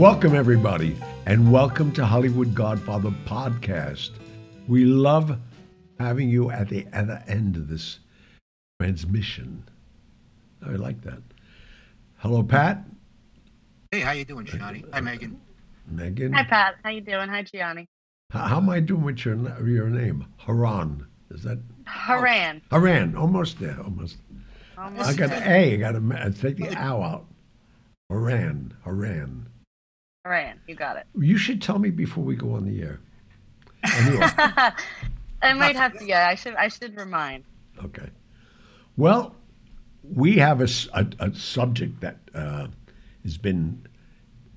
Welcome, everybody, and welcome to Hollywood Godfather Podcast. We love having you at the, at the end of this transmission. I like that. Hello, Pat. Hey, how you doing, Johnny? Hi, Megan. Megan. Hi, Pat. How you doing? Hi, Gianni. How, how am I doing with your your name? Haran. Is that Haran. Oh, Haran? Almost there. Almost. Almost I got there. A. I got to take the ow out. Haran. Haran. Haran. You got it. You should tell me before we go on the air. Anyway, I might have to. Yeah, I should. I should remind. okay. Well, we have a a subject that uh, has been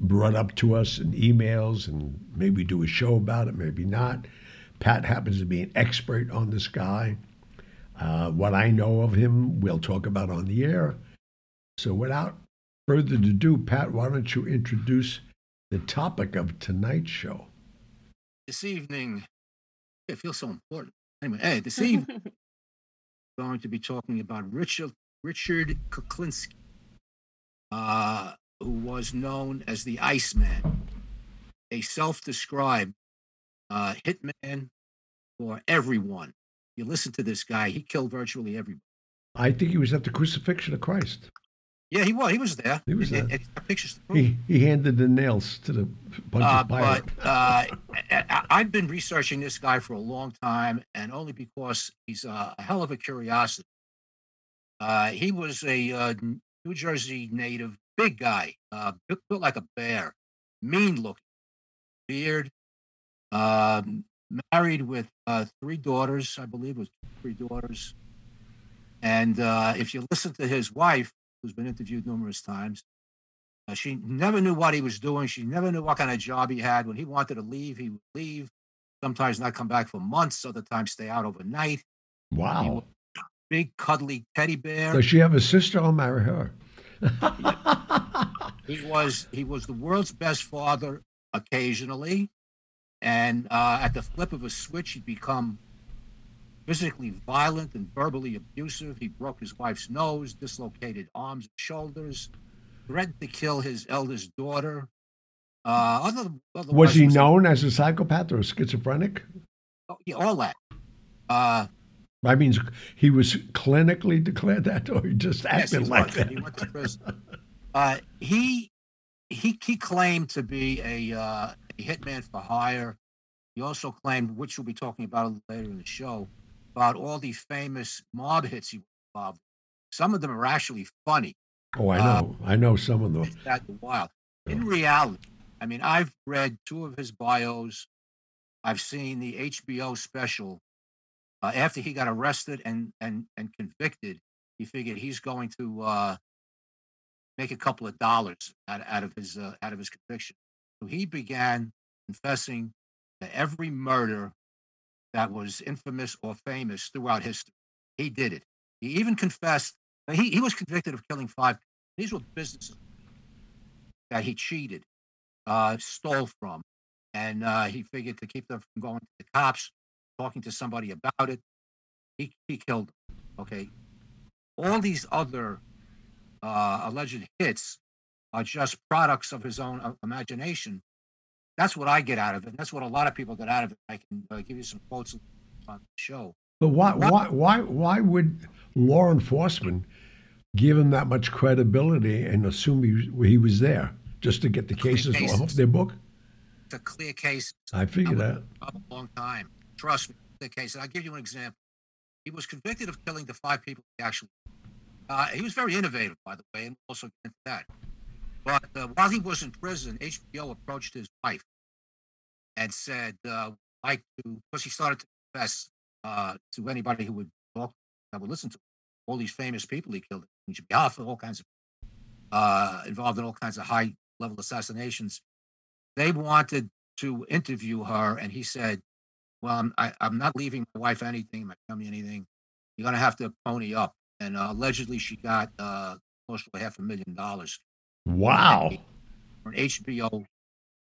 brought up to us in emails, and maybe do a show about it, maybe not. Pat happens to be an expert on this guy. Uh, what I know of him, we'll talk about on the air. So, without further ado, Pat, why don't you introduce the topic of tonight's show? This evening, it feels so important. Anyway, hey, this evening, we're going to be talking about Richard Richard Kuklinski, uh, who was known as the Iceman, a self-described uh, hitman for everyone. You listen to this guy; he killed virtually everybody. I think he was at the crucifixion of Christ. Yeah, he was. He was there. He was there. and- and pictures. He, he handed the nails to the Pontius Uh, Pilate. but uh, I've been researching this guy for a long time, and only because he's a, a hell of a curiosity. Uh, he was a uh, New Jersey native, big guy, uh, built, built like a bear, mean looking, beard, um, married with uh, three daughters, I believe it was three daughters. And uh, if you listen to his wife, who's been interviewed numerous times, uh, she never knew what he was doing. She never knew what kind of job he had. When he wanted to leave, he would leave. Sometimes not come back for months. Other times stay out overnight. wow. Big cuddly teddy bear. Does she have a sister? I'll marry her. He was he was the world's best father occasionally, and uh, at the flip of a switch, he'd become physically violent and verbally abusive. He broke his wife's nose, dislocated arms and shoulders, threatened to kill his eldest daughter. Uh, other, was he a- known as a psychopath or a schizophrenic? Oh, yeah, all that. Uh, I mean, he was clinically declared that, or he just yes, acted he like was. that. He went to prison. Uh, he he he claimed to be a, uh, a hitman for hire. He also claimed, which we'll be talking about a little later in the show, about all the famous mob hits he was involved. in. Some of them are actually funny. Oh, I Uh, know. I know some of them. That wild. In reality, I mean, I've read two of his bios. I've seen the HBO special. Uh, after he got arrested and and and convicted, he figured he's going to uh, make a couple of dollars out, out of his uh, out of his conviction. So he began confessing to every murder that was infamous or famous throughout history. He did it. He even confessed. He he was convicted of killing five. These were businesses that he cheated, uh, stole from, and uh, he figured to keep them from going to the cops, talking to somebody about it, he he killed them. Okay, all these other uh, alleged hits are just products of his own uh, imagination. That's what I get out of it. That's what a lot of people get out of it. I can uh, give you some quotes on the show. But why, why, why, why would law enforcement give him that much credibility and assume he was, he was there just to get the Clear cases off their book? It's a clear case. I figured that. a long time. Trust me, the case. And I'll give you an example. He was convicted of killing the five people he actually. Uh, he was very innovative, by the way, and also that. But uh, while he was in prison, HBO approached his wife and said, uh, "Like to," because he started to confess uh, to anybody who would talk, that would listen to him. all these famous people he killed, he should Jimmy Hoffa, all kinds of uh, involved in all kinds of high level assassinations. They wanted to interview her, and he said, "Well, I'm I, I'm not leaving my wife anything, my family anything. You're gonna have to pony up." And uh, allegedly, she got uh, close to a half a million dollars Wow. an HBO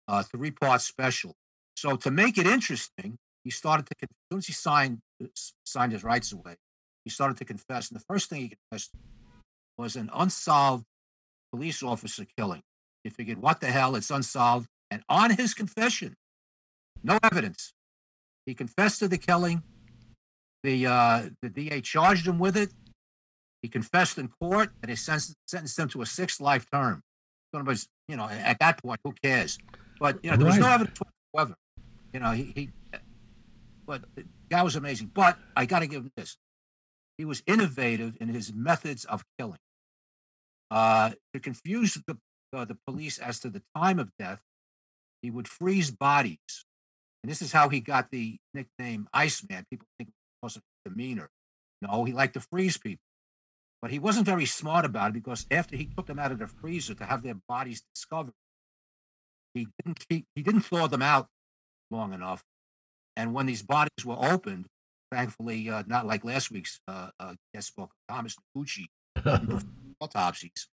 uh, three part special. So to make it interesting, he started to as soon as he signed signed his rights away, he started to confess. And the first thing he confessed was an unsolved police officer killing. He figured, what the hell? It's unsolved. And on his confession, no evidence. He confessed to the killing. The uh, the DA charged him with it. He confessed in court, and they sentenced, sentenced him to a six life term. Was, you know, at that point, who cares? But you know, there was no evidence whatsoever. You know, he, he but the guy was amazing. But I got to give him this: he was innovative in his methods of killing. Uh, to confuse the uh, the police as to the time of death, he would freeze bodies, and this is how he got the nickname Iceman. People think because of his demeanor. No, he liked to freeze people, but he wasn't very smart about it because after he took them out of the freezer to have their bodies discovered, he didn't keep, he didn't thaw them out long enough, and when these bodies were opened, thankfully, uh, not like last week's uh, uh, guest book, Thomas Noguchi, autopsies.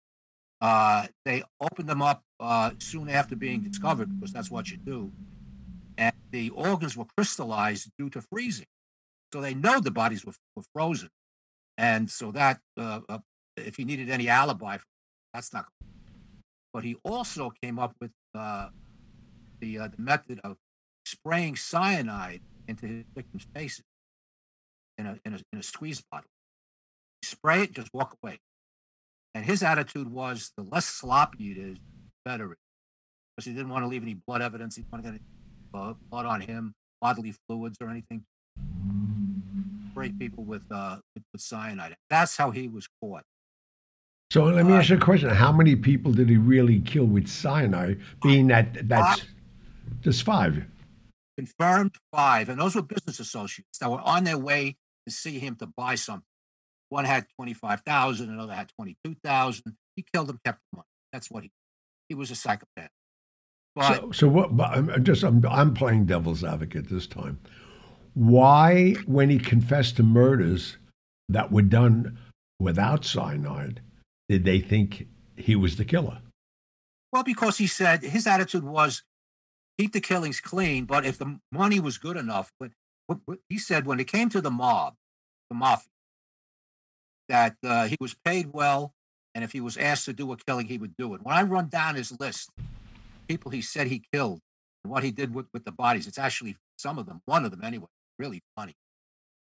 Uh, they opened them up uh, soon after being discovered because that's what you do. And the organs were crystallized due to freezing. So they know the bodies were, were frozen. And so that, uh, uh, if he needed any alibi, that's not. But he also came up with uh, the, uh, the method of spraying cyanide into his victims' faces in a, in a, in a squeeze bottle. Spray it, just walk away. And his attitude was the less sloppy it is, the better it. Because he didn't want to leave any blood evidence. He didn't want to get any uh, blood on him, bodily fluids or anything. Spray people with, uh, with, cyanide. That's how he was caught. So let me Uh, ask you a question: How many people did he really kill with cyanide? Being that that's just five. Confirmed five. And those were business associates that were on their way to see him to buy something. One had 25,000, another had 22,000. He killed them, kept the money. That's what he He was a psychopath. But So, so what? But I'm I'm just I'm, I'm playing devil's advocate this time. Why, when he confessed to murders that were done without cyanide, did they think he was the killer? Well, because he said his attitude was keep the killings clean, but if the money was good enough, but he said when it came to the mob, the mafia, that uh, he was paid well, and if he was asked to do a killing, he would do it. When I run down his list, people he said he killed and what he did with, with the bodies, it's actually some of them, one of them anyway, really funny.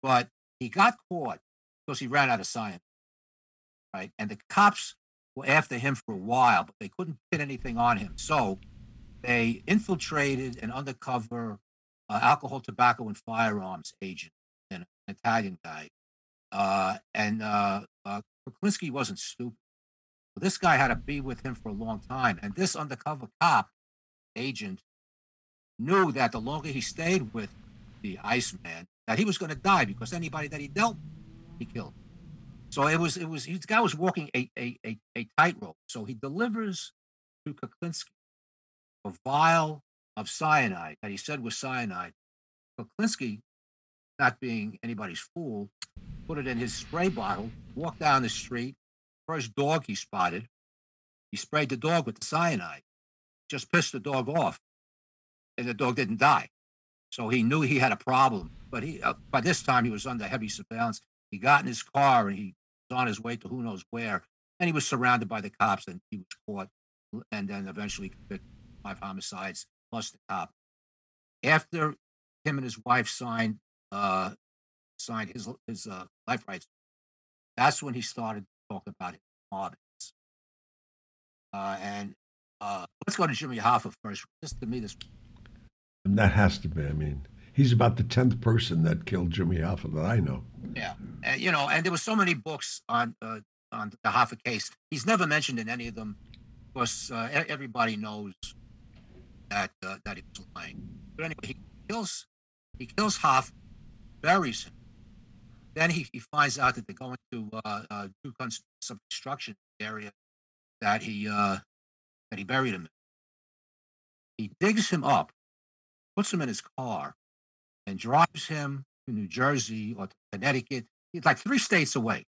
But he got caught because he ran out of cyanide, right? And the cops were after him for a while, but they couldn't pin anything on him. So they infiltrated an undercover uh, alcohol, tobacco, and firearms agent, an Italian guy. Uh, and uh, uh, Kuklinski wasn't stupid. So this guy had to be with him for a long time. And this undercover cop agent knew that the longer he stayed with the Iceman, that he was going to die because anybody that he dealt, he killed. So it was it was this guy was walking a a a, a tightrope. So he delivers to Kuklinski a vial of cyanide that he said was cyanide. Kuklinski, not being anybody's fool, put it in his spray bottle, walked down the street. First dog he spotted, he sprayed the dog with the cyanide, just pissed the dog off, and the dog didn't die. So he knew he had a problem. But he, uh, by this time, he was under heavy surveillance. He got in his car and he was on his way to who knows where, and he was surrounded by the cops, and he was caught, and then eventually convicted five homicides plus the cop. After him and his wife signed uh, signed his his uh, life rights, that's when he started to talk about his mobbings. Uh, and uh, let's go to Jimmy Hoffa first. Just to me, this And that has to be. I mean, he's about the tenth person that killed Jimmy Hoffa that I know. Yeah, and, you know, and there were so many books on uh, on the Hoffa case. He's never mentioned in any of them, because uh, e- everybody knows that uh, that he was lying. But anyway, he kills he kills Hoffa, buries him. Then he, he finds out that they're going to uh, uh, do some construction in the area that he uh, that he buried him. in. He digs him up, puts him in his car, and drives him to New Jersey or to Connecticut. He's like three states away.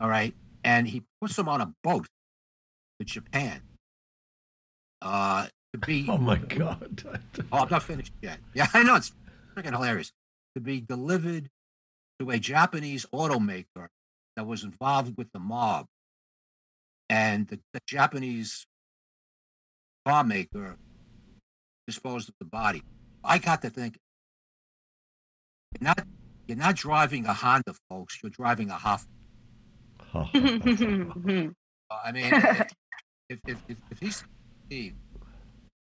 All right. And he puts him on a boat to Japan. Uh to be Oh my God! oh, I'm not finished yet. Yeah, I know it's freaking hilarious. To be delivered to a Japanese automaker that was involved with the mob. And the, the Japanese car maker disposed of the body. I got to think, you're not you're not driving a Honda, folks. You're driving a Hoff. Uh, I mean, if if if, if he's Steve,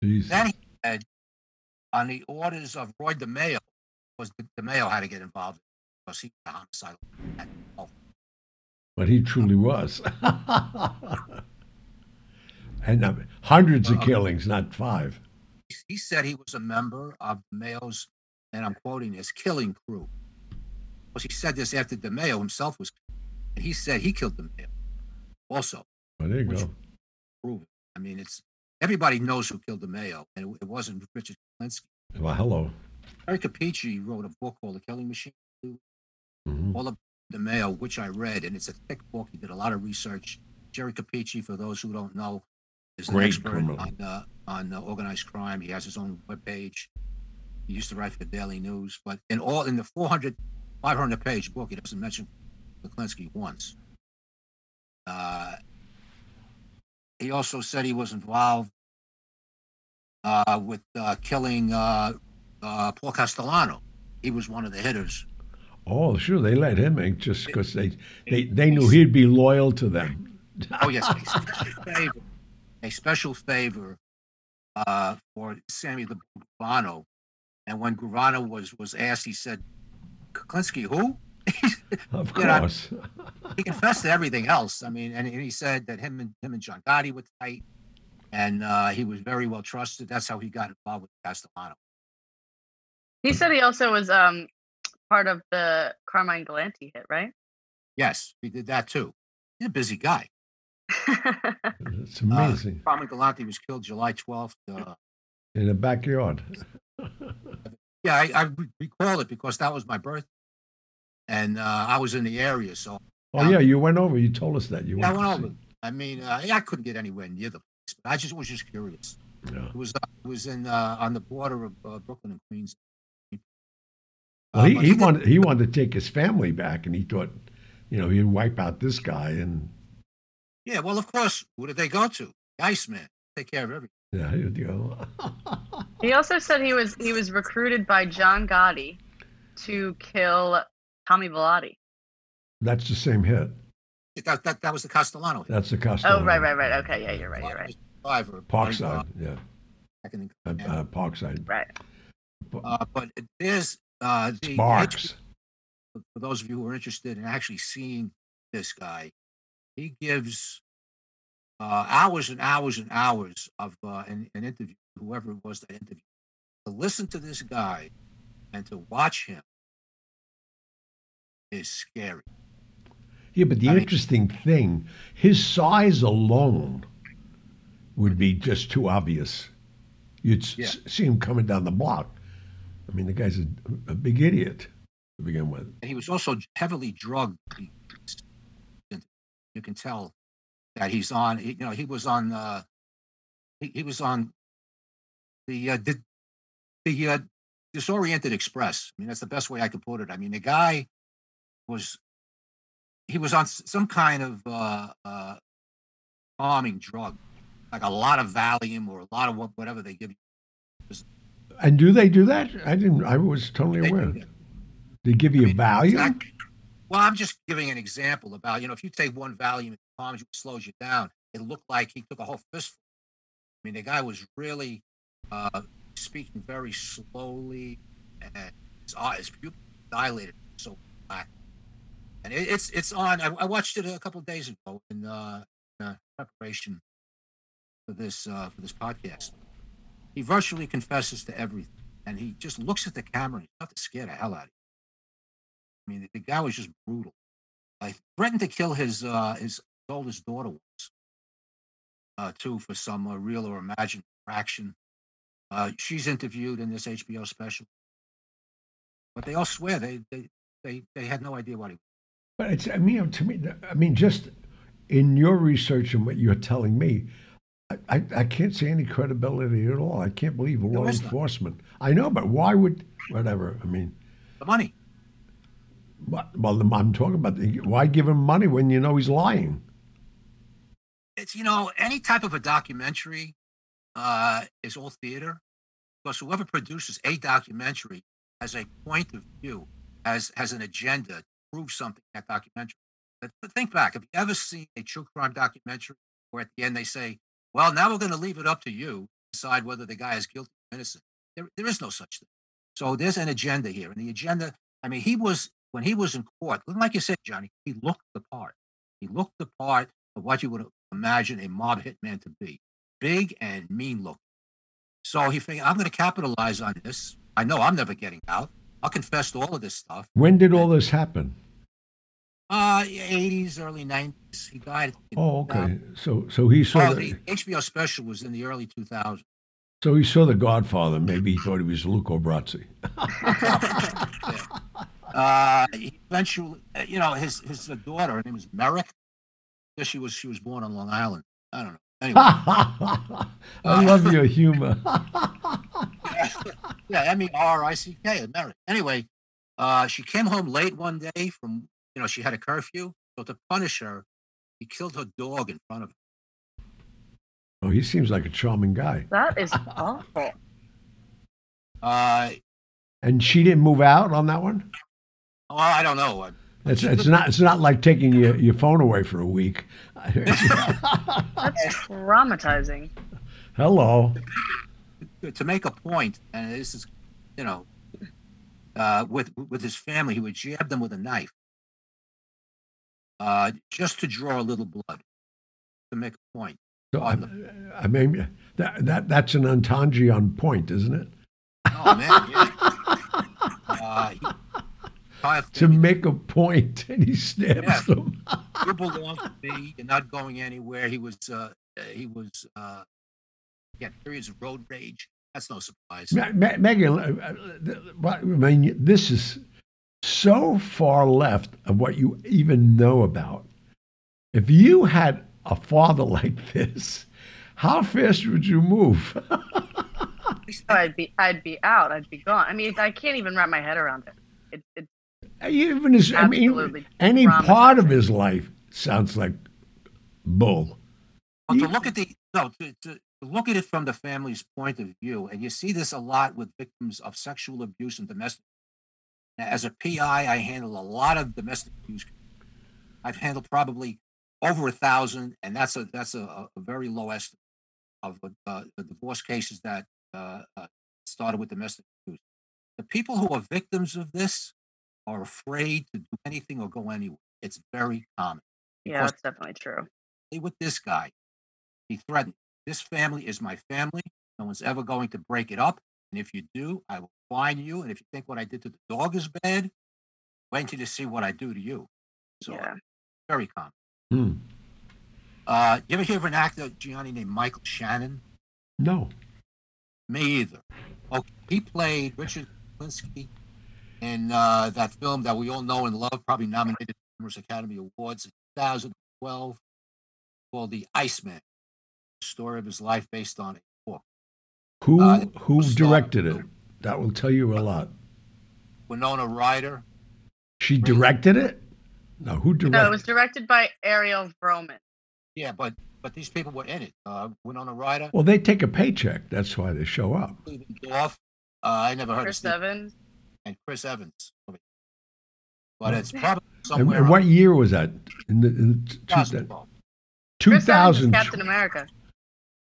Jeez. then he said on the orders of Roy DeMeo, was DeMeo had to get involved because he was a homicidal. Oh, But he truly was. and uh, hundreds of killings, not five. He- said he was a member of DeMeo's, and I'm quoting this, killing crew. Because he said this after DeMeo himself was, and he said he killed DeMeo. Also, Well, there you go. prove it. I mean, it's everybody knows who killed DeMeo, and it, it wasn't Richard Klinsky. Well, hello. Eric Capeci wrote a book called The Killing Machine, Mhm. all about DeMeo, which I read, and it's a thick book. He did a lot of research. Jerry Capeci, for those who don't know, is an Great expert criminal. on uh, on uh, organized crime. He has his own webpage. He used to write for the Daily News, but in all in the 400, 500 page book, he doesn't mention Klinsky once. Uh, he also said he was involved uh, with uh, killing uh, uh, Paul Castellano. He was one of the hitters. Oh, sure. They let him in just because they, they, they knew he'd be loyal to them. Oh yes, a special favor, a special favor uh, for Sammy the Gravano. And when Gravano was was asked, he said, "Klinsky, who?" Of You know, course. he confessed to everything else. I mean, and, and he said that him and him and John Gotti were tight, and uh, he was very well trusted. That's how he got involved with Castellano. he said he also was um part of the Carmine Galante hit, right? Yes, he did that too. He's a busy guy. It's amazing. Carmine Galante was killed July twelfth. Uh, in the backyard. yeah, I, I recall it because that was my birthday, and uh, I was in the area, so Oh, yeah. You went over. You told us that. You Yeah, I went went over. I mean, uh, I couldn't get anywhere near the place, but I just was just curious. Yeah. It was uh, it was in uh, on the border of uh, Brooklyn and Queens. Well, Uh, he, he wanted he wanted to take his family back, and he thought, you know, he'd wipe out this guy, and Yeah, well, of course. Who did they go to? The Iceman. Take care of everything. yeah, he'd go. he also said he was he was recruited by John Gotti to kill Tommy Bilotti. That's the same hit. That that, that was the Castellano. hit. That's the Castellano. Oh, right, right, right. Okay, yeah, you're right, you're right. Survivor, Parkside, yeah, Second uh, in uh, Parkside. Right. Uh, but there's uh, the Sparks. for those of you who are interested in actually seeing this guy, he gives uh, hours and hours and hours of uh, an, an interview, whoever it was that interviewed. To listen to this guy and to watch him is scary. Yeah, but the I mean- interesting thing, his size alone would be just too obvious. You'd s- Yeah. see him coming down the block. I mean, the guy's a, a big idiot to begin with. And he was also heavily drugged. You can tell that he's on. You know, he was on. Uh, he, he was on the uh, the, the uh, disoriented express. I mean, that's the best way I could put it. I mean, the guy was he was on some kind of uh, uh, calming drug, like a lot of Valium or a lot of what, whatever they give you. And do they do that? I didn't. I was totally They aware. They give you I mean, value. exact- Well, I'm just giving an example about, you know, if you take one Valium, it calms slows you down. It looked like he took a whole fistful. I mean, the guy was really uh, speaking very slowly, and his eyes dilated, so black. And it, it's it's on. I, I watched it a couple of days ago in uh, uh, preparation for this uh, for this podcast. He virtually confesses to everything, and he just looks at the camera. and He's not to scare the hell out of you. I mean, the guy was just brutal. I threatened to kill his uh, his oldest daughter once, uh, too, for some uh, real or imagined fraction. Uh, she's interviewed in this HBO special, but they all swear they they they, they had no idea what he. Was. But it's, I mean, to me, I mean, just in your research and what you're telling me, I, I, can't see any credibility at all. I can't believe law none. enforcement. I know, but why would, whatever, I mean, The money. What, well, I'm talking about, why give him money when you know he's lying? It's you know any type of a documentary uh, is all theater, because whoever produces a documentary has a point of view, has has an agenda to prove something in that documentary. But, but think back, have you ever seen a true crime documentary where at the end they say, "Well, now we're going to leave it up to you to decide whether the guy is guilty or innocent"? There, there is no such thing. So there's an agenda here, and the agenda. I mean, he was when he was in court, like you said, Johnny, he looked the part. He looked the part of what you would imagine a mob hitman to be big and mean looking. So he figured, I'm going to capitalize on this. I know I'm never getting out. I'll confess to all of this stuff. When did all this happen? Uh, 80s, early 90s. He died. Oh, 2000. okay. So so he saw Oh, the, the HBO special was in the early 2000s. so he saw the Godfather. Maybe he thought he was Luca Brasi. Uh, he eventually, uh, you know, his his uh, daughter, her name was Merrick. I guess she was she was born on Long Island. I don't know. Anyway, I love your humor. yeah, M E R I C K, Merrick. Anyway, uh, she came home late one day from, you know, she had a curfew. So to punish her, he killed her dog in front of her. oh, he seems like a charming guy. that is awful. Uh, And she didn't move out on that one. Well, I don't know. It's it's not it's not like taking your, your phone away for a week. That's traumatizing. Hello. to- to make a point, and this is, you know, uh, with with his family, he would jab them with a knife, uh, just to draw a little blood, to make a point. So I, I mean that, that that's an entendre on point, isn't it? Oh man, yeah. Uh, he, Kyle To Finney, make a point, and he stabs Yeah. them. you belong to me. You're not going anywhere. He was, uh, uh, he was, uh, he had periods of road rage. That's no surprise. Me- Me- Megan, uh, uh, what- I mean, this is so far left of what you even know about. If you had a father like this, how fast would you move? I'd be I'd be out. I'd be gone. I mean, I can't even wrap my head around it. It, it even his, I mean, any part of his life sounds like bull. But to look at the no, to, to to look at it from the family's point of view, and you see this a lot with victims of sexual abuse and domestic. Now, as a PI, I handle a lot of domestic abuse. I've handled probably over a thousand, and that's a that's a, a a very low estimate of uh, the divorce cases that uh, uh, started with domestic abuse. The people who are victims of this are afraid to do anything or go anywhere. It's very common yeah, that's definitely true. with this guy. He threatened, This family is my family. No one's ever going to break it up. And if you do, I will fine you. And if you think what I did to the dog is bad, wait until you see what I do to you. So, yeah. very common. Hmm. Uh, you ever hear of an actor, Gianni, named Michael Shannon? No. Me either. Okay, he played Richard Klinsky in uh, that film that we all know and love, probably nominated for numerous Academy Awards in 2012, called The Iceman. The story of his life based on a book. Who Uh, who directed it? That will tell you a lot. Winona Ryder. She directed it? No, who directed No, it was directed by Ariel Vromen. Yeah, but but these people were in it. Uh, Winona Ryder, Well, they take a paycheck. That's why they show up. Stephen Uh, I never heard Chris of Steve, Evans. And Chris Evans. But it's probably somewhere. and what year was that? In the, in the two, 2012. Chris 2000, Captain America.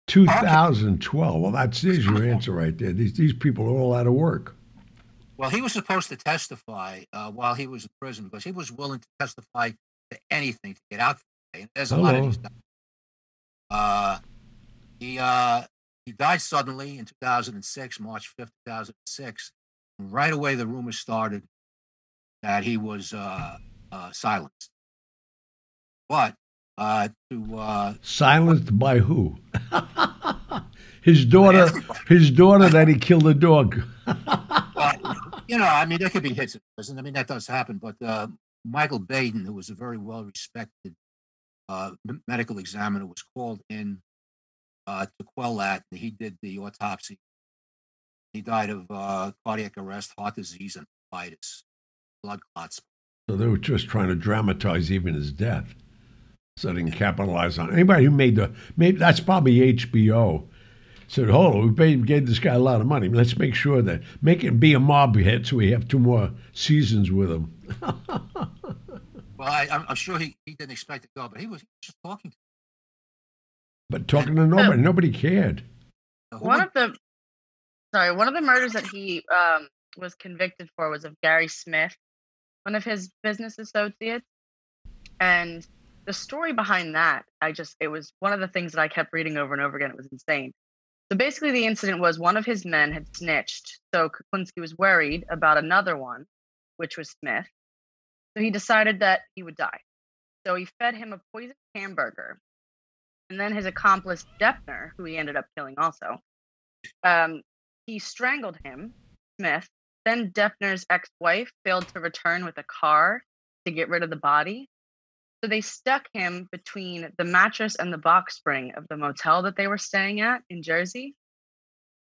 2012. Well, that's there's your answer right there. These these people are all out of work. Well, he was supposed to testify uh, while he was in prison because he was willing to testify to anything to get out. And there's a lot of Hello. these. Uh, he uh, he died suddenly in 2006, March 5th, 2006. And right away, the rumors started that he was uh, uh, silenced. But uh, to uh, Silenced by who? his daughter. His daughter that he killed a dog. well, you know, I mean, there could be hits. I mean, that does happen. But uh, Michael Baden, who was a very well respected uh, m- medical examiner, was called in uh, to quell that. He did the autopsy. He died of uh, cardiac arrest, heart disease, and colitis, blood clots. So they were just trying to dramatize even his death, so they can capitalize on it. anybody who made the. Maybe that's probably HBO. said, "Hold on, we paid, gave this guy a lot of money. Let's make sure that make it be a mob head, so we have two more seasons with him." Well, I, I'm, I'm sure he, he didn't expect to go, but he was just talking to but talking to nobody, nobody cared. One of the sorry, one of the murders that he um, was convicted for was of Gary Smith, one of his business associates. And the story behind that, I just it was one of the things that I kept reading over and over again. It was insane. So basically, the incident was one of his men had snitched. So Kuklinski was worried about another one, which was Smith. So he decided that he would die. So he fed him a poisoned hamburger. And then his accomplice, Deppner, who he ended up killing also, um, he strangled him, Smith. Then Deppner's ex wife failed to return with a car to get rid of the body. So they stuck him between the mattress and the box spring of the motel that they were staying at in Jersey.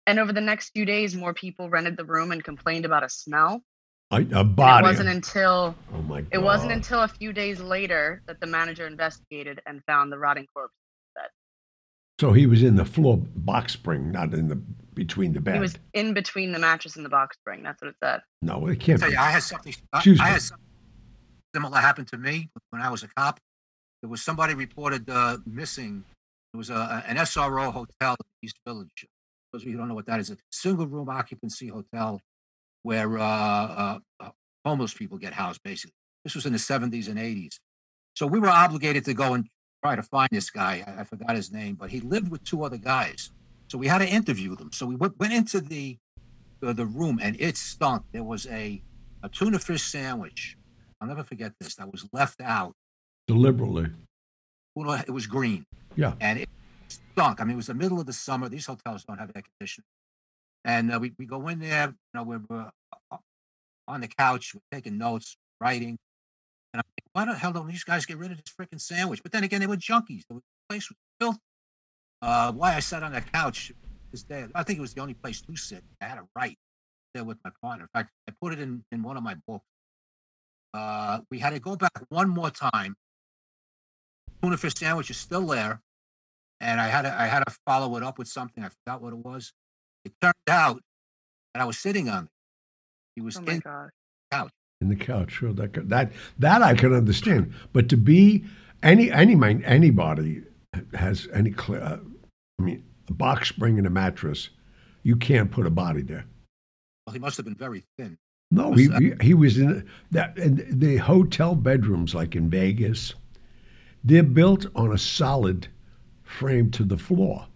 And over the next few days, more people rented the room and complained about a smell. A, a And body. it wasn't until oh my god! it wasn't until a few days later that the manager investigated and found the rotting corpse. So he was in the floor box spring, not in the between the bed. He was in between the mattress and the box spring. That's what it said. no, it can't tell be. you, I had something. I, Excuse I me. had something similar happen to me when I was a cop. There was somebody reported uh, missing. It was a, an SRO hotel in East Village. Those of you who don't know what that is, a single room occupancy hotel where uh, uh, uh, homeless people get housed. Basically, this was in the 70s and 80s. So we were obligated to go and try to find this guy. I, I forgot his name, but he lived with two other guys. So we had to interview them. So we went, went into the the, the room and it stunk. There was a a tuna fish sandwich. I'll never forget this. That was left out. deliberately. Well, It was green Yeah. and it stunk. I mean, it was the middle of the summer. These hotels don't have air conditioning. And uh, we, we go in there, you know, we're, we're uh, on the couch, we're taking notes, writing. And I'm like, why the hell don't these guys get rid of this freaking sandwich? But then again, they were junkies. The place was filthy. Uh, why I sat on that couch this day, I think it was the only place to sit. I had a right there with my partner. In fact, I put it in, in one of my books. Uh, we had to go back one more time. Tuna fish sandwich is still there and I had to, I had to follow it up with something. I forgot what it was. It turned out that I was sitting on it. He was Oh in god. In the couch. Sure, that that that I can understand. But to be any any mind anybody has any clear, uh, I mean, a box spring and a mattress, you can't put a body there. well, he must have been very thin. No, he, he he was in that and the hotel bedrooms like in Vegas. They're built on a solid frame to the floor.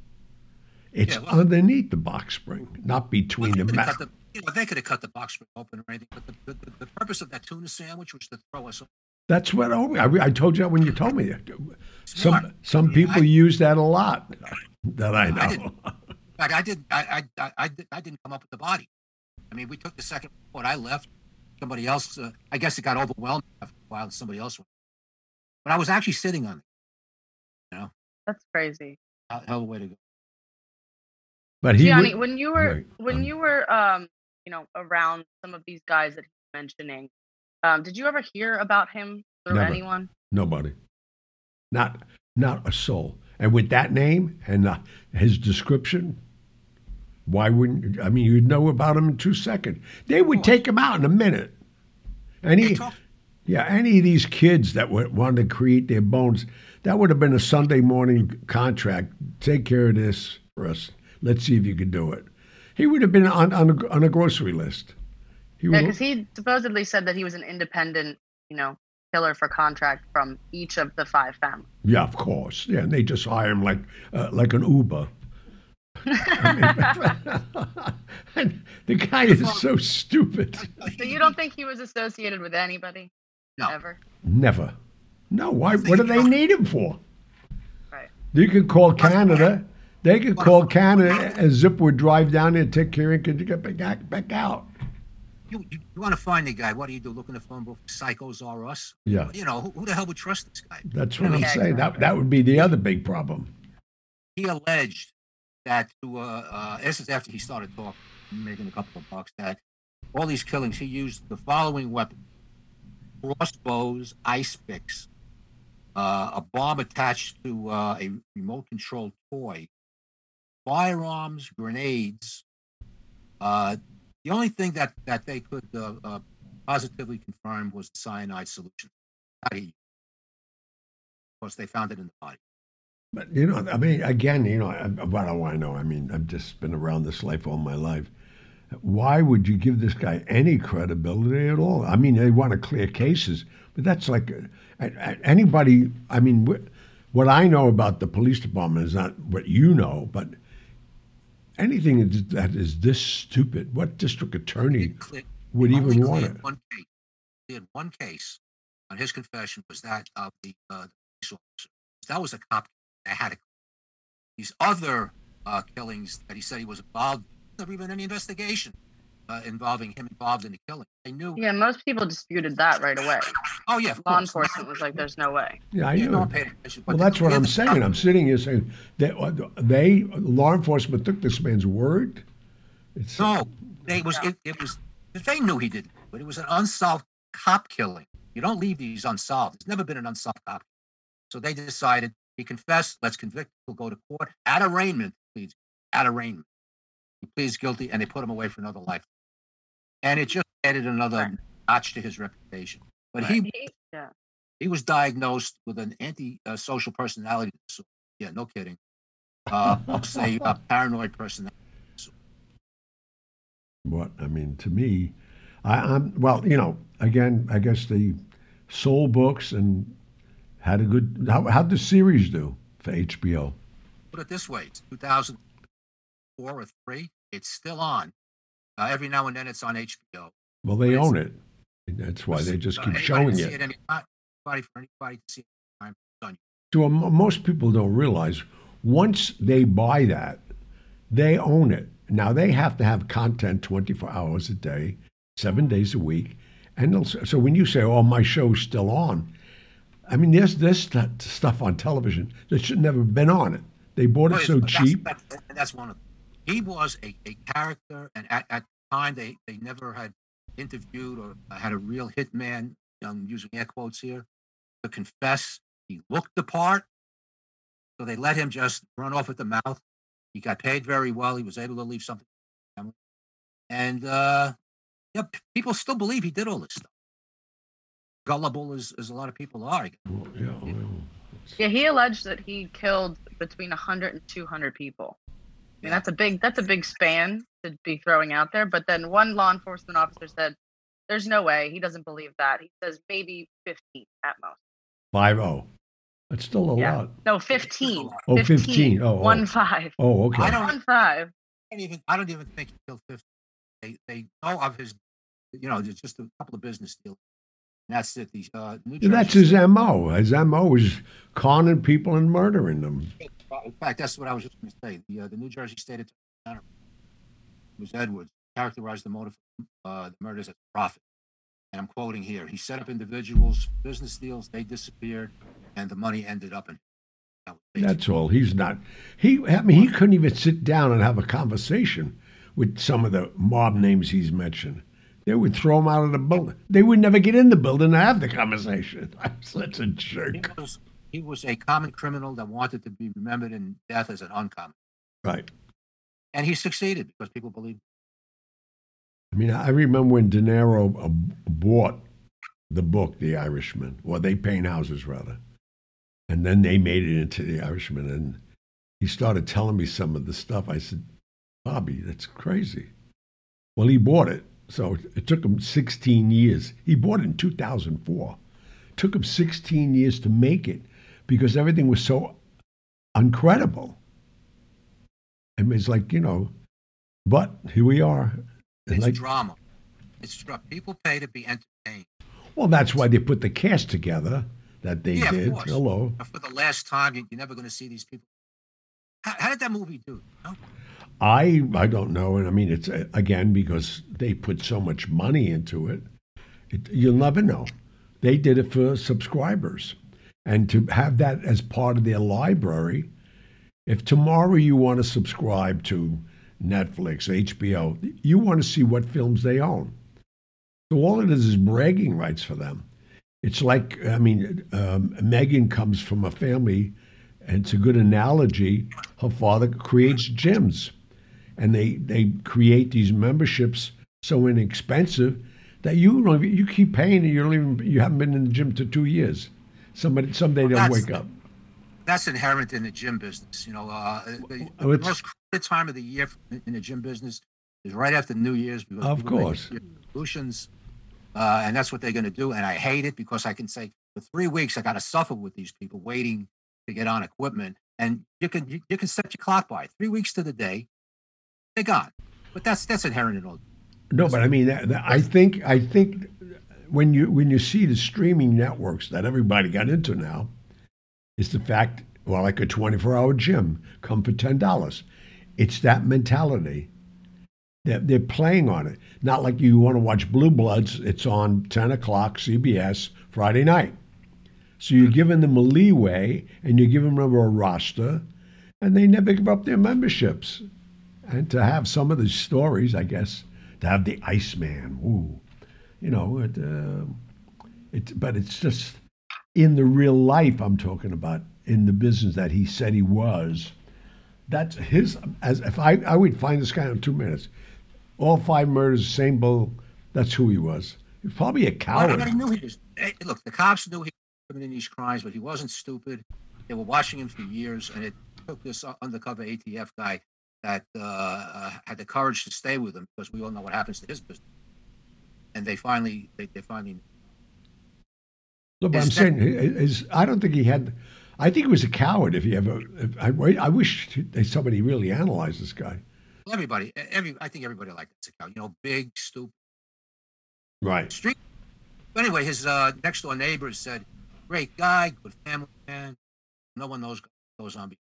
It's Yeah, well- underneath the box spring, not between They the mat. Cut you know, they could have cut the box open or anything, but the, the, the, the purpose of that tuna sandwich was to throw us. That's what I, I told you that when you told me. Smart. Some some Yeah, people I- use that a lot. That I know. I didn't. In fact, I did. I, I, I, I, did, I didn't come up with the body. I mean, we took the second report. I left. Somebody else. Uh, I guess it got overwhelmed after a while. and Somebody else went. But I was actually sitting on it. That's crazy. Hell hell of a way to go. But he Gianni, would, when you were right, when um, you were um you know around some of these guys that he's mentioning, um, did you ever hear about him through Never. anyone? nobody, not not a soul. And with that name and uh, his description, why wouldn't I mean you'd know about him in two seconds? They would take him out in a minute. Any yeah, any of these kids that would want to create their bones, that would have been a Sunday morning contract. Take care of this for us. Let's see if you can do it. He would have been on on a, on a grocery list. He Yeah, because he supposedly said that he was an independent, you know, killer for contract from each of the five families. Yeah, of course. Yeah, and they just hire him like uh, like an Uber. I mean, the guy is so stupid. so you don't think he was associated with anybody No. ever? Never. No, why? What do they need him for? Right. You can call Canada. They could call Canada, and Zip would drive down there and take care of it. Could you get back, back out? You, you, you want to find the guy? What do you do? Look in the phone book. Psychos are us. Yeah, You know who, who the hell would trust this guy? that's what I'm saying. That that would be the other big problem. He alleged that to uh, uh, this is after he started talking, making a couple of bucks. That all these killings, he used the following weapons: crossbows, ice picks, uh, a bomb attached to uh, a remote-controlled toy, firearms, grenades. Uh, the only thing that, that they could uh, uh, positively confirm was the cyanide solution. Of course, they found it in the body. But you know, I mean, again, you know, I, what do I know? I mean, I've just been around this life all my life. Why would you give this guy any credibility at all? I mean, they want to clear cases, but that's like uh, anybody. I mean, what I know about the police department is not what you know, but anything that is this stupid, what district attorney would even want it? One case. He had one case on his confession was that of the, uh, police officer. That was a cop that had a, these other uh, killings that he said he was involved. Never even any investigation uh, involving him involved in the killing. They knew. Yeah, most people disputed that right away. Oh yeah, law course. enforcement was like, "There's no way." Yeah, I knew. No well, that's what I'm saying. I'm sitting here saying that uh, they law enforcement took this man's word. It's, no, they was it, it was they knew he didn't, but it was an unsolved cop killing. You don't leave these unsolved. There's never been an unsolved cop. So they decided he confessed. Let's convict. He'll go to court at arraignment. Please, at arraignment. He pleads guilty, and they put him away for another life. And it just added another right. notch to his reputation. But right. he, yeah. he was diagnosed with an anti-social personality disorder. Yeah, no kidding. Uh, I'll say uh, paranoid personality. Disorder. What I mean to me, I, I'm well. You know, again, I guess the soul books and had a good. How how'd the series do for HBO? Put it this way: it's 2004 or three. It's still on. Uh, every now and then, it's on HBO. Well, they own it. That's why they just uh, keep showing it. it uh, anybody for anybody to see it So um, most people don't realize once they buy that, they own it. Now they have to have content 24 hours a day, seven days a week, and so when you say, "Oh, my show's still on," I mean, there's this stuff on television that should never have been on it. They bought it so cheap. That's, that's, that's, one of them. He was a, a character, and at, at the time, they, they never had interviewed or had a real hitman, I'm using air quotes here, to confess. He looked the part, so they let him just run off at the mouth. He got paid very well. He was able to leave something. And uh, yeah, people still believe he did all this stuff gullible as, as a lot of people are. Yeah, yeah, he alleged that he killed between 100 and 200 people. I mean, that's a big that's a big span to be throwing out there. But then one law enforcement officer said, "There's no way." He doesn't believe that. He says maybe 15 at most. Five zero. Oh. That's still a yeah. lot. No, 15. Oh, 15. 15. Oh, oh, one five. Oh, okay. I don't, one five. I don't even. I don't even think he killed 15. They they know of his. You know, there's just a couple of business deals that's it. The uh, New Jersey. That's his mo. His mo is conning people and murdering them. In fact, that's what I was just going to say. The uh, the New Jersey State Attorney was Edwards characterized the motive uh, the murders as profit, and I'm quoting here. He set up individuals, business deals, they disappeared, and the money ended up in. That that's all. He's not. He. I mean, he couldn't even sit down and have a conversation with some of the mob names he's mentioned. They would throw him out of the building. They would never get in the building to have the conversation. Such a jerk. He was, he was a common criminal that wanted to be remembered in death as an uncommon. Right. And he succeeded because people believed. I mean, I remember when De Niro uh, bought the book, The Irishman, or they paint houses rather, and then they made it into The Irishman, and he started telling me some of the stuff. I said, Bobby, that's crazy. Well, he bought it, so it took him 16 years. He bought it in 2004. It took him 16 years to make it because everything was so uncredible. I mean, it's like, you know, but here we are. It's like, drama. It's drama. People pay to be entertained. Well, that's why they put the cast together that they yeah, did. Hello. For the last time, you're never going to see these people. How, how did that movie do? You know? I I don't know, and I mean it's uh, again because they put so much money into it. it. You'll never know. They did it for subscribers, and to have that as part of their library. If tomorrow you want to subscribe to Netflix, HBO, you want to see what films they own. So all it is is bragging rights for them. It's like I mean, um, Megan comes from a family and it's a good analogy. Her father creates gyms, and they they create these memberships so inexpensive that you don't you keep paying and you don't even you haven't been in the gym for two years. Somebody someday they'll wake up. That's inherent in the gym business. You know, uh, the, Oh, the most critical time of the year in the gym business is right after New Year's because Of course. Resolutions, uh, and that's what they're going to do. And I hate it because I can say for three weeks I got to suffer with these people waiting to get on equipment, and you can you, you can set your clock by three weeks to the day, they're gone. But that's that's inherent in all. No, but I mean, I think I think when you when you see the streaming networks that everybody got into now, is the fact well, like a twenty four hour gym, come for ten dollars. It's that mentality. They're, they're playing on it. Not like you want to watch Blue Bloods. It's on ten o'clock CBS Friday night. So you're giving them a leeway, and you're giving them a roster, and they never give up their memberships. And to have some of the stories, I guess, to have the Iceman, woo, you know, it, uh, it, but it's just in the real life I'm talking about, in the business that he said he was. That's his. As if I, I would find this guy in two minutes. All five murders, same bull. That's who he was. He's probably a Well, coward. everybody knew he was. eh, Look, the cops knew he was committing these crimes, but he wasn't stupid. They were watching him for years, and it took this undercover ATF guy that uh, uh, had the courage to stay with him because we all know what happens to his business. And they finally, they, they finally. No, but I'm that- saying is I don't think he had. I think he was a coward. If he ever, if, I, I wish somebody really analyzed this guy. Everybody, every, I think everybody liked this guy. You know, big, stupid, Right. street. But anyway, his uh, next door neighbors said, "Great guy, good family man. No one knows goes on."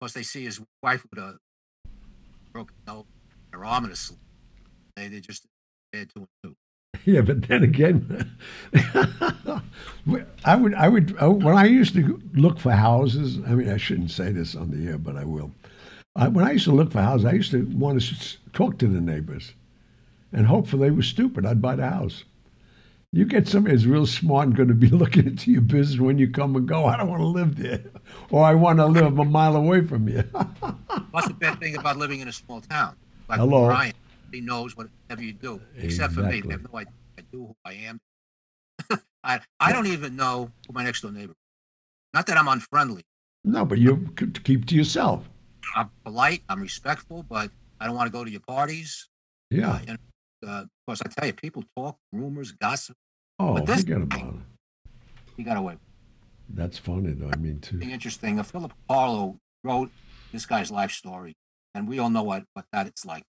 Because they see his wife with a broken nose, her arm in a sling. They they just two and two. Yeah, but then again, I would, I would, when I used to look for houses. I mean, I shouldn't say this on the air, but I will. I, when I used to look for houses, I used to want to talk to the neighbors, and hopefully they were stupid. I'd buy the house. You get somebody who's real smart and going to be looking into your business when you come and go. I don't want to live there, or I want to live a mile away from you. What's the bad thing about living in a small town? Like Hello. Brian, he knows whatever you do, except for me. They have no idea. I do who I am. I I don't even know who my next door neighbor. is. Not that I'm unfriendly. no, but you keep to yourself. I'm polite. I'm respectful, but I don't want to go to your parties. Yeah. Uh, and, uh, of course, I tell you, people talk, rumors, gossip. Oh, but this- forget about it. He got away. That's funny, though. I mean, too. Interesting. Uh, Philip Carlo wrote this guy's life story, and we all know what what that it's like.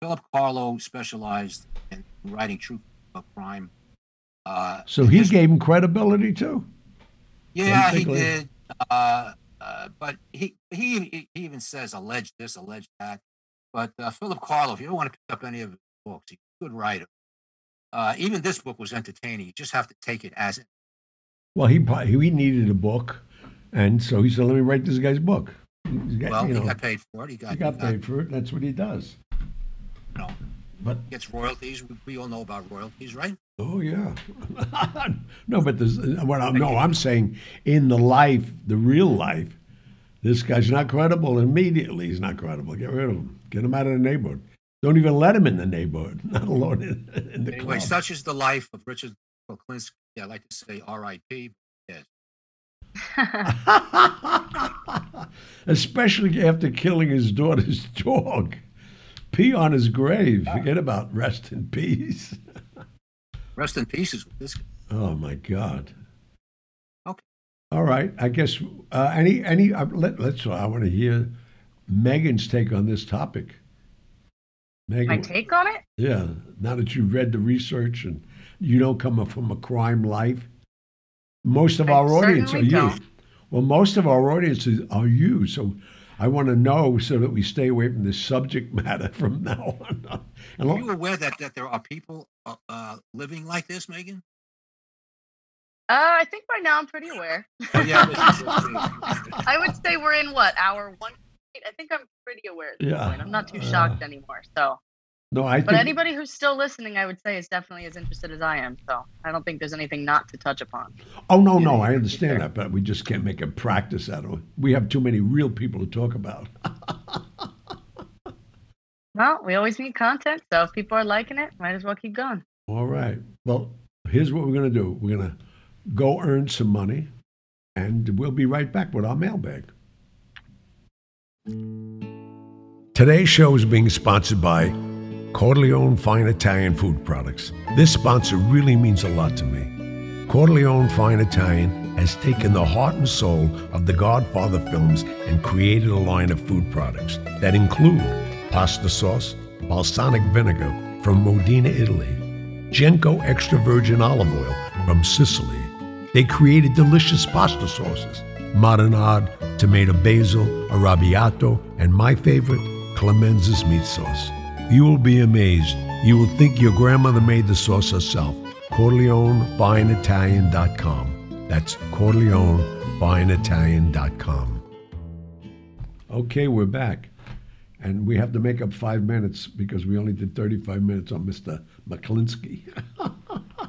Philip Carlo specialized in writing true crime. Uh, So he his- gave him credibility too. Yeah, he did. Uh, uh, but he, he he he even says alleged this, alleged that. But uh, Philip Carlo, if you don't want to pick up any of his books, he's a good writer. Uh, even this book was entertaining. You just have to take it as it. Well, he he needed a book, and so he said, "Let me write this guy's book." He got, Well, you know, he got paid for it. He got, he got paid for it. That's what he does. Know, But gets royalties. We, we all know about royalties, right? oh yeah, no, but there's what I'm, no, I'm saying in the life, the real life, this guy's not credible. Immediately, he's not credible. Get rid of him. Get him out of the neighborhood. Don't even let him in the neighborhood. Not alone in, in the Anyway, club. such is the life of Richard Kuklinski. I like to say R.I.P. Yes. Especially after killing his daughter's dog. Pee on his grave. Forget about rest in peace. Rest in pieces with this. guy. Oh my God. Okay. All right. I guess uh, any any uh, let, let's. I want to hear Megan's take on this topic. My Megan, take on it? yeah. Now that you've read the research and you don't come from a crime life, most of I our audience are you. don't. Well, most of our audiences are you. So I want to know so that we stay away from this subject matter from now on. And Are you aware that, that there are people uh, uh, living like this, Megan? Uh, I think by now I'm pretty aware. Oh, yeah. I would say we're in what hour one. I think I'm pretty aware at this Yeah, point. I'm not too uh, shocked anymore. So No, I But think anybody who's still listening, I would say, is definitely as interested as I am. So I don't think there's anything not to touch upon. Oh no, no, I understand that, but we just can't make a practice out of it. We have too many real people to talk about. Well, we always need content, so if people are liking it, might as well keep going. All right. Well, here's what we're gonna do. We're gonna go earn some money, and we'll be right back with our mailbag. Today's show is being sponsored by Corleone Fine Italian Food Products. This sponsor really means a lot to me. Corleone Fine Italian has taken the heart and soul of the Godfather films and created a line of food products that include pasta sauce, balsamic vinegar from Modena, Italy, Genco extra virgin olive oil from Sicily. They created delicious pasta sauces, marinade, tomato basil, arrabbiato, and my favorite, Clemenza's meat sauce. You will be amazed. You will think your grandmother made the sauce herself. CorleoneFineItalian.com. That's CorleoneFineItalian.com. Okay, we're back. And we have to make up five minutes because we only did 35 minutes on Mr. McClinsky.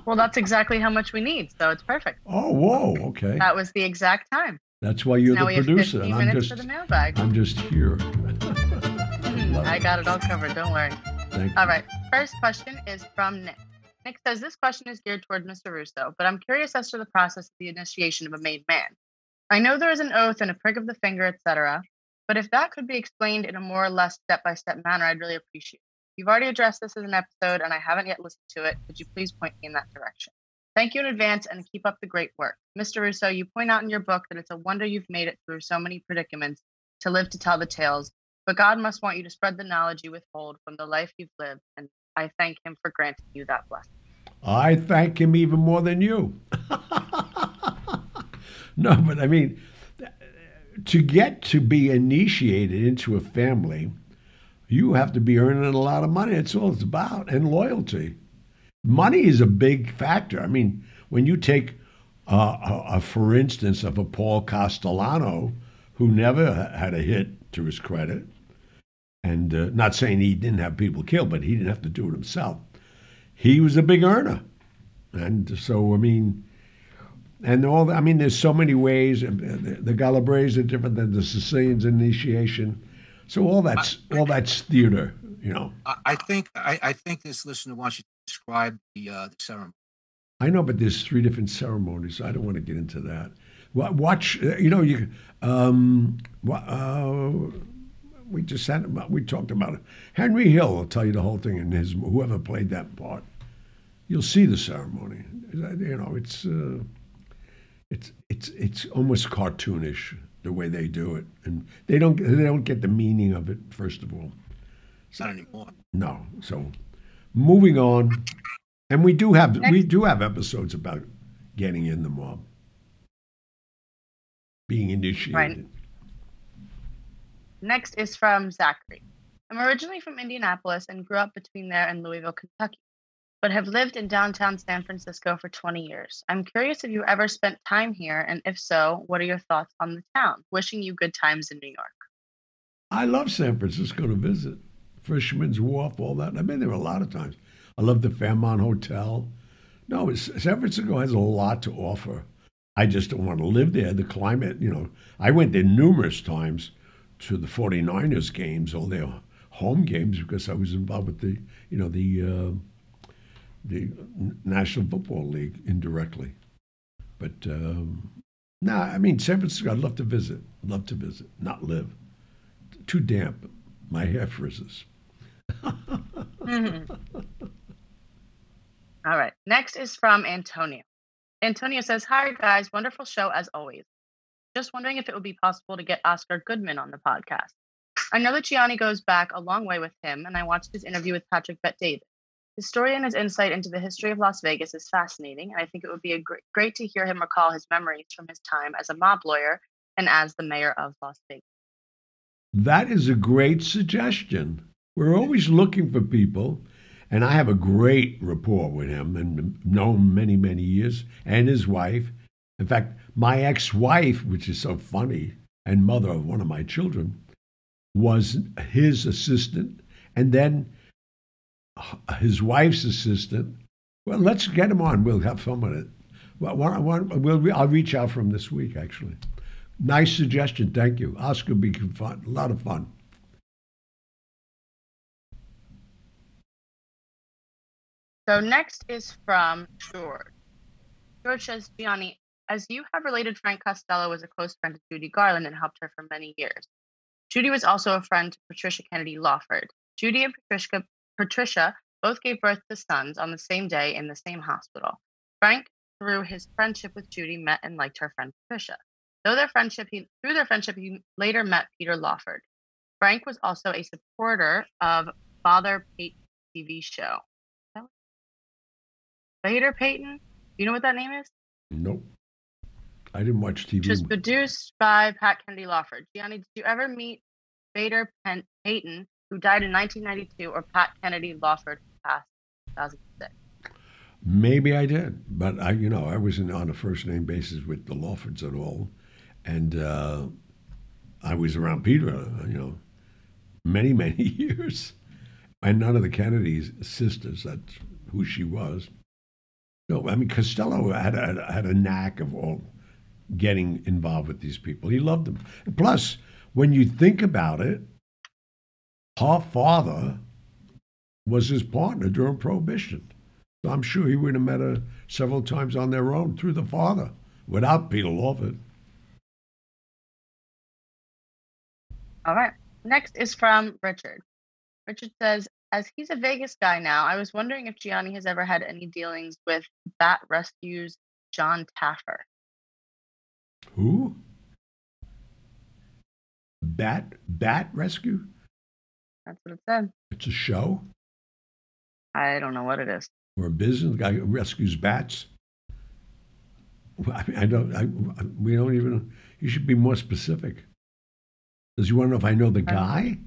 Well, that's exactly how much we need, so it's perfect. oh, whoa, okay. That was the exact time. That's why you're now the producer. 15 And I'm just, for the mailbag. I'm just here. I got it all covered. Don't worry. All right. First question is from Nick. Nick says this question is geared toward Mr. Russo, but I'm curious as to the process of the initiation of a made man. I know there is an oath and a prick of the finger, etc., but if that could be explained in a more or less step-by-step manner, I'd really appreciate it. You've already addressed this as an episode, and I haven't yet listened to it. Could you please point me in that direction? Thank you in advance and keep up the great work. Mr. Russo, you point out in your book that it's a wonder you've made it through so many predicaments to live to tell the tales, but God must want you to spread the knowledge you withhold from the life you've lived, and I thank Him for granting you that blessing. I thank him even more than you. no, but I mean, to get to be initiated into a family, you have to be earning a lot of money. That's all it's about, and loyalty. Money is a big factor. I mean, when you take, uh, a, a, for instance, of a Paul Castellano, who never had a hit to his credit, and uh, not saying he didn't have people killed, but he didn't have to do it himself. He was a big earner, and so I mean, and all. The, I mean, there's so many ways. The, the Calabrese are different than the Sicilians' initiation. So all that's all that's theater, you know. I, I think I, I think this listener wants you to describe the uh, the ceremony. I know, but there's three different ceremonies. So I don't want to get into that. Watch, uh, you know, you. Um, uh, we just had about. We talked about it. Henry Hill will tell you the whole thing, and his whoever played that part. You'll see the ceremony. You know, it's uh, it's it's it's almost cartoonish the way they do it, and they don't they don't get the meaning of it. First of all, Not anymore. no. So, moving on, and we do have we do have episodes about getting in the mob, being initiated. Next is from Zachary. I'm originally from Indianapolis and grew up between there and Louisville, Kentucky, but have lived in downtown San Francisco for 20 years. I'm curious if you ever spent time here, and if so, what are your thoughts on the town? Wishing you good times in New York. I love San Francisco to visit. Fisherman's Wharf, all that. I've been there a lot of times. I love the Fairmont Hotel. No, San Francisco has a lot to offer. I just don't want to live there. The climate, you know, I went there numerous times to the 49ers games, all their home games, because I was involved with the, you know, the uh, the National Football League indirectly. But um, no, I mean San Francisco. I'd love to visit. Love to visit, not live. Too damp. My hair frizzes. Mhm. All right. Next is from Antonio. Antonio says, Hi, guys. Wonderful show as always. Just wondering if it would be possible to get Oscar Goodman on the podcast. I know that Gianni goes back a long way with him, and I watched his interview with Patrick Bet David. His story and his insight into the history of Las Vegas is fascinating, and I think it would be a great, great to hear him recall his memories from his time as a mob lawyer and as the mayor of Las Vegas. That is a great suggestion. We're always looking for people, and I have a great rapport with him and known many, many years, and his wife. In fact, my ex-wife, which is so funny, and mother of one of my children, was his assistant, and then his wife's assistant. Well, let's get him on. We'll have fun with it. Well, we'll, I'll reach out for him this week, actually. Nice suggestion. Thank you. Oscar be fun. A lot of fun. So next is from George. George says, Gianni, as you have related, Frank Costello was a close friend of Judy Garland and helped her for many years. Judy was also a friend to Patricia Kennedy Lawford. Judy and Patricia, Patricia both gave birth to sons on the same day in the same hospital. Frank, through his friendship with Judy, met and liked her friend Patricia. Though their friendship, he, through their friendship, he later met Peter Lawford. Frank was also a supporter of Father Peyton TV show. Vader Peyton? You know what that name is? Nope. I didn't watch TV. Which was produced by Pat Kennedy Lawford. Gianni, did you ever meet Vader Pen- Peyton, who died in 1992, or Pat Kennedy Lawford, who passed 2006? Maybe I did, but I, you know, I wasn't on a first name basis with the Lawfords at all, and uh, I was around Peter, you know, many many years, and none of the Kennedys' sisters. That's who she was. No, I mean Costello had a, had a knack of all getting involved with these people. He loved them. Plus, when you think about it, her father was his partner during Prohibition. So I'm sure he would have met her several times on their own through the father without Peter Lawford. All right. Next is from Richard. Richard says, as he's a Vegas guy now, I was wondering if Gianni has ever had any dealings with Bat Rescue's John Taffer. Who? Bat Bat Rescue? That's what it said. It's a show? I don't know what it is. Or a business guy who rescues bats? I, mean, I don't. I, we don't even. You should be more specific. Does you want to know if I know the guy?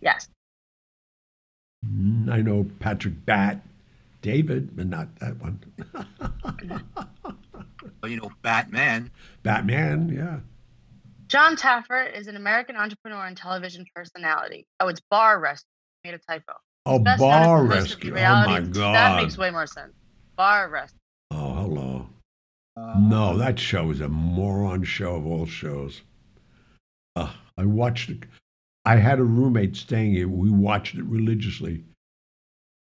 Yes. Mm, I know Patrick Bat, David, but not that one. well, you know, Batman. Batman, yeah. John Taffer is an American entrepreneur and television personality. Oh, it's Bar Rescue. Made a typo. Oh, Bar Rescue. Oh my God. That makes way more sense. Bar Rescue. Oh, hello. Uh, no, that show is a moron show of all shows. Uh, I watched it. I had a roommate staying here. We watched it religiously.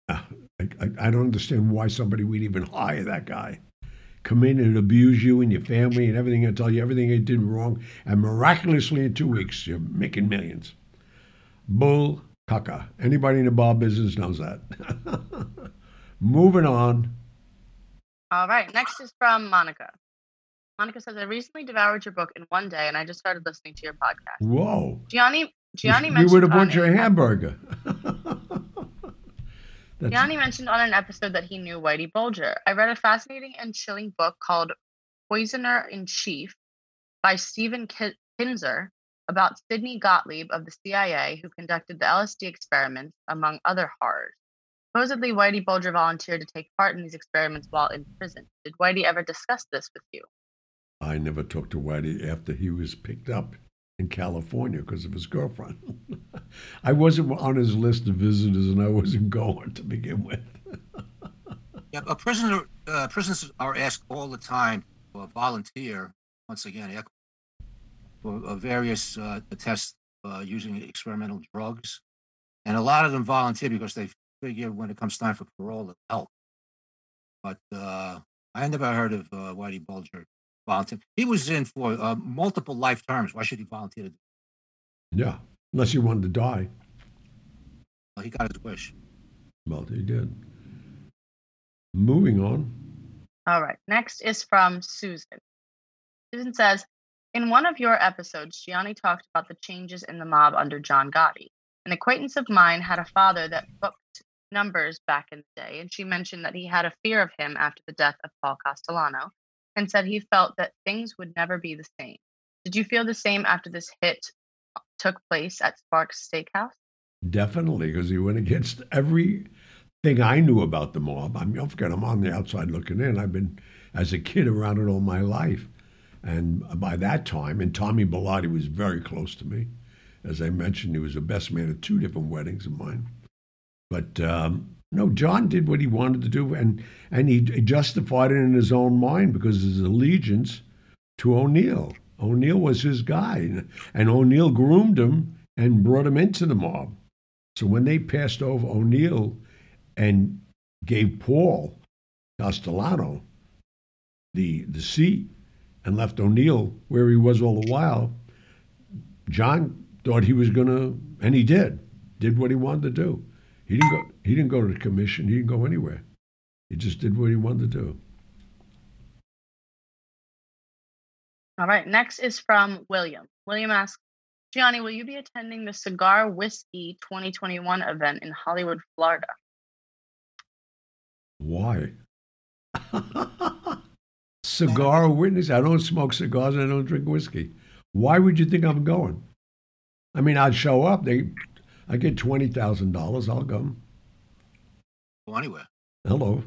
Uh, I, I, I don't understand why somebody would even hire that guy. Come in and abuse you and your family and everything and tell you everything you did wrong. And miraculously, in two weeks, you're making millions. Bull caca. Anybody in the bar business knows that. Moving on. All right. Next is from Monica. Monica says, I recently devoured your book in one day and I just started listening to your podcast. Whoa. Gianni Gianni we, mentioned we would have bought you a Gianni mentioned on an episode that he knew Whitey Bulger. I read a fascinating and chilling book called Poisoner in Chief by Stephen Kinzer about Sidney Gottlieb of the CIA, who conducted the LSD experiments, among other horrors. Supposedly, Whitey Bulger volunteered to take part in these experiments while in prison. Did Whitey ever discuss this with you? I never talked to Whitey after he was picked up in California because of his girlfriend. I wasn't on his list of visitors, and I wasn't going to begin with. yeah, a prisoner, uh, prisoners are asked all the time to volunteer. Once again, for uh, various uh, tests uh, using experimental drugs, and a lot of them volunteer because they figure when it comes time for parole, it'll help. But uh, I never heard of Whitey Bulger volunteer. He was in for uh, multiple life terms. Why should he volunteer? Yeah, unless he wanted to die. Well, he got his wish. Well, he did. Moving on. All right. Next is from Susan. Susan says, in one of your episodes, Gianni talked about the changes in the mob under John Gotti. An acquaintance of mine had a father that booked numbers back in the day, and she mentioned that he had a fear of him after the death of Paul Castellano and said he felt that things would never be the same. Did you feel the same after this hit took place at Sparks Steakhouse? Definitely, because he went against everything I knew about the mob. I mean, I forget, I'm on the outside looking in. I've been, as a kid, around it all my life. And by that time, and Tommy Bilotti was very close to me. As I mentioned, he was the best man at two different weddings of mine. But um, no, John did what he wanted to do, and and he justified it in his own mind because of his allegiance to O'Neill. O'Neill was his guy, and O'Neill groomed him and brought him into the mob. So when they passed over O'Neill and gave Paul Castellano the the seat and left O'Neill where he was all the while, John thought he was gonna, and he did, did what he wanted to do. He didn't go. He didn't go to the commission. He didn't go anywhere. He just did what he wanted to do. All right. Next is from William. William asks, Gianni, will you be attending the Cigar Whiskey 2021 event in Hollywood, Florida? Why? Cigar witness. I don't smoke cigars. I don't drink whiskey. Why would you think I'm going? I mean, I'd show up. They, I get twenty thousand dollars. I'll come. Go anywhere. Hello.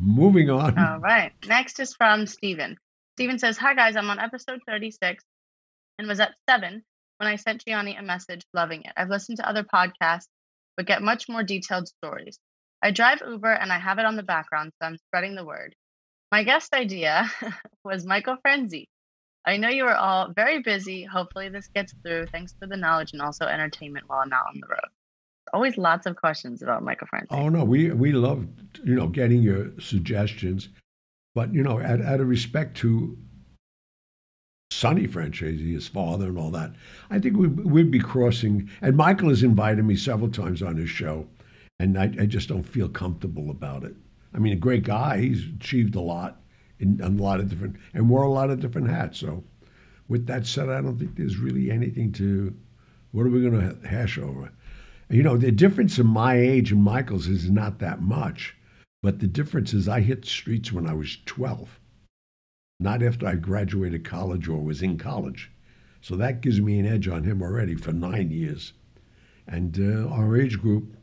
Moving on. All right. Next is from Steven. Steven says, Hi guys, I'm on episode 36 and was at seven when I sent Gianni a message, loving it. I've listened to other podcasts, but get much more detailed stories. I drive Uber and I have it on the background, so I'm spreading the word. My guest idea was Michael Franzese. I know you are all very busy. Hopefully, this gets through. Thanks for the knowledge and also entertainment while I'm not on the road. Always lots of questions about Michael Franzese. Oh no, we we love you know getting your suggestions, but you know out, out of respect to Sonny Franzese, his father, and all that, I think we we'd be crossing. And Michael has invited me several times on his show, and I, I just don't feel comfortable about it. I mean, a great guy. He's achieved a lot in, in a lot of different and wore a lot of different hats. So, with that said, I don't think there's really anything to. What are we going to hash over? You know, the difference in my age and Michael's is not that much, but the difference is I hit streets when I was 12, not after I graduated college or was in college. So that gives me an edge on him already for nine years. And uh, our age group,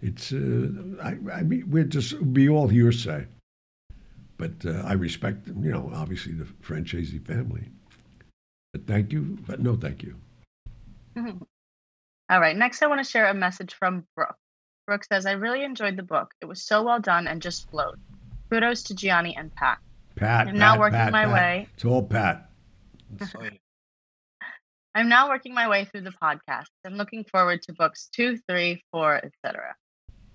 it's, uh, I, I mean, we're just, be all hearsay. But uh, I respect, you know, obviously the Franzese family. But thank you, but no thank you. All right. Next, I want to share a message from Brooke. Brooke says, I really enjoyed the book. It was so well done and just flowed. Kudos to Gianni and Pat. Pat, I'm Pat, now working Pat, my Pat. way. It's all Pat. I'm now working my way through the podcast and looking forward to books two, three, four, etc.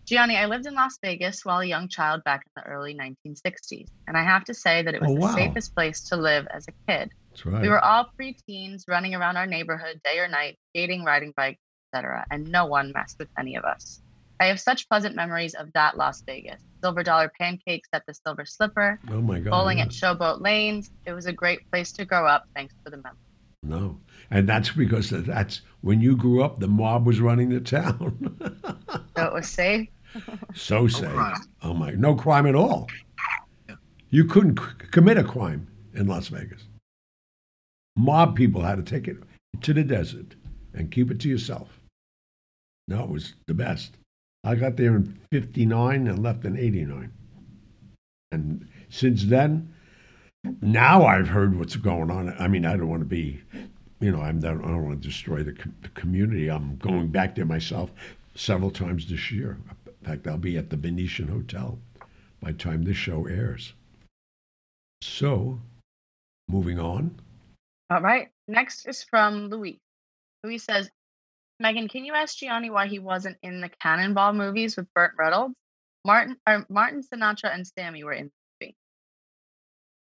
Gianni, I lived in Las Vegas while a young child back in the early 1960s, and I have to say that it oh, was Oh, the wow. safest place to live as a kid. That's right. We were all preteens running around our neighborhood day or night, skating, riding bikes, etc., and no one messed with any of us. I have such pleasant memories of that Las Vegas. Silver dollar pancakes at the Silver Slipper, oh my God. bowling yeah. at Showboat Lanes. It was a great place to grow up. Thanks for the memories. No. And that's because that's when you grew up, the mob was running the town. So it was safe. so safe. crime. Oh my, no crime at all. Yeah. You couldn't c- commit a crime in Las Vegas. Mob people had to take it to the desert and keep it to yourself. No, it was the best. I got there in 59 and left in 89. And since then, now I've heard what's going on. I mean, I don't want to be, you know, I'm, I don't want to destroy the, com- the community. I'm going back there myself several times this year. In fact, I'll be at the Venetian Hotel by the time this show airs. So, moving on. All right. Next is from Louis. Louis says, Megan, can you ask Gianni why he wasn't in the Cannonball movies with Burt Reynolds? Martin, or Martin Sinatra and Sammy were in the movie.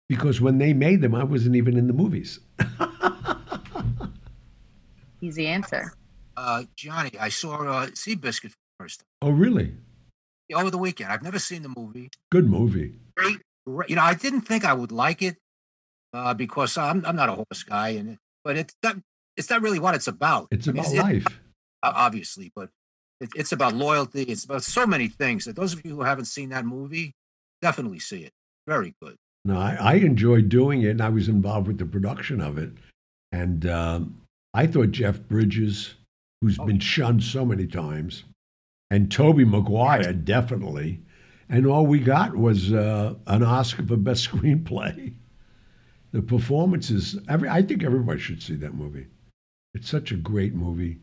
Because when they made them, I wasn't even in the movies. Easy answer. Uh, Gianni, I saw uh, Seabiscuit for the first time oh, really? over the weekend. I've never seen the movie. Good movie. Great, great. You know, I didn't think I would like it uh, because I'm I'm not a horse guy, and but it's not it's not really what it's about. It's I mean, about it- life. Obviously, but it, it's about loyalty. It's about so many things that those of you who haven't seen that movie definitely see it. Very good. No, I, I enjoyed doing it, and I was involved with the production of it. And um, I thought Jeff Bridges, who's Oh. been shunned so many times, and Tobey Maguire definitely, and all we got was uh, an Oscar for best screenplay. The performances, every I think everybody should see that movie. It's such a great movie.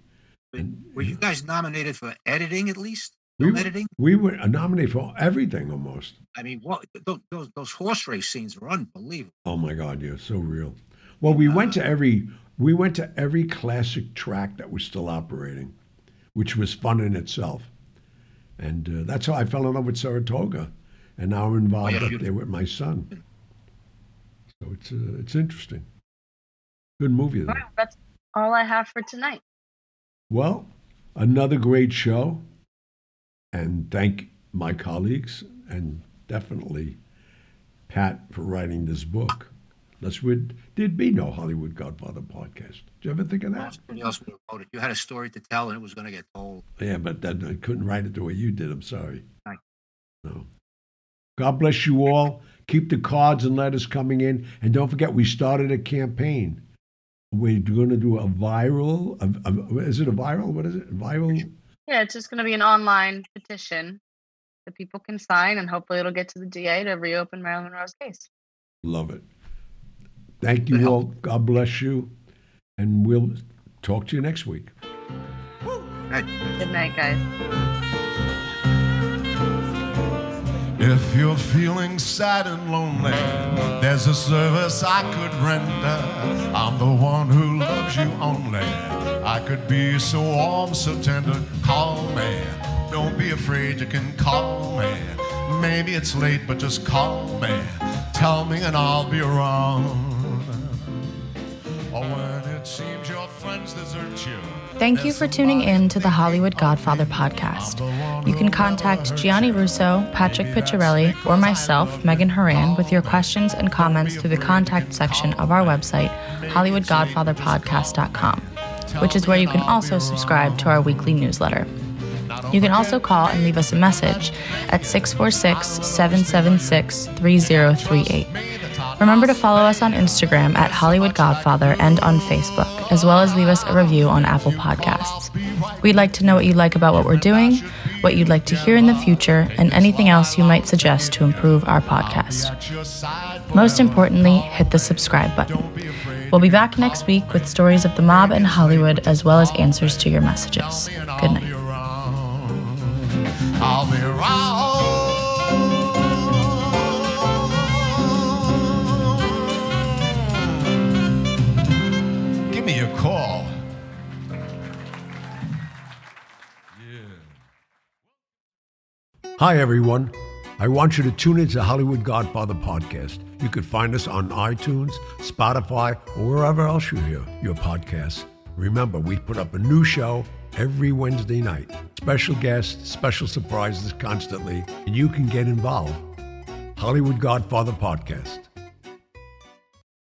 And, Were you guys nominated for editing at least? We were- editing? we were nominated for everything almost. I mean, what those, those those horse race scenes were unbelievable. Oh my God, yeah, so real. Well, we went to every we went to every classic track that was still operating, which was fun in itself, and uh, that's how I fell in love with Saratoga, and now I'm involved yeah, up there with my son. So it's uh, it's interesting. Good movie. Though. Wow, that's all I have for tonight. Well, another great show, and thank my colleagues and definitely Pat for writing this book. That's would there'd be no Hollywood Godfather podcast. Did you ever think of that? Somebody else would have wrote it. You had a story to tell, and it was going to get told. Yeah, but that, I couldn't write it the way you did. I'm sorry. No. God bless you all. Keep the cards and letters coming in, and don't forget we started a campaign. We're going to do a viral. A, a, is it a viral? What is it? Viral. Yeah, it's just going to be an online petition that people can sign, and hopefully it'll get to the DA to reopen Marilyn Monroe's case. Love it. Thank you all. God bless you. And we'll talk to you next week. Right. Good night, guys. If you're feeling sad and lonely, there's a service I could render. I'm the one who loves you only. I could be so warm, so tender. Call me. Don't be afraid, you can call me. Maybe it's late, but just call me. Tell me and I'll be around. Thank you for tuning in to the Hollywood Godfather podcast. You can contact Gianni Russo, Patrick Picciarelli, or myself, Megan Horan, with your questions and comments through the contact section of our website, HollywoodGodfatherPodcast.com, which is where you can also subscribe to our weekly newsletter. You can also call and leave us a message at 646 776 3038. Remember to follow us on Instagram at Hollywood Godfather and on Facebook, as well as leave us a review on Apple Podcasts. We'd like to know what you like about what we're doing, what you'd like to hear in the future, and anything else you might suggest to improve our podcast. Most importantly, hit the subscribe button. We'll be back next week with stories of the mob and Hollywood, as well as answers to your messages. Good night. Give me a call. Hi, everyone. I want you to tune into Hollywood Godfather podcast. You can find us on iTunes, Spotify, or wherever else you hear your podcasts. Remember, we put up a new show every Wednesday night. Special guests, special surprises constantly, and you can get involved. Hollywood Godfather podcast.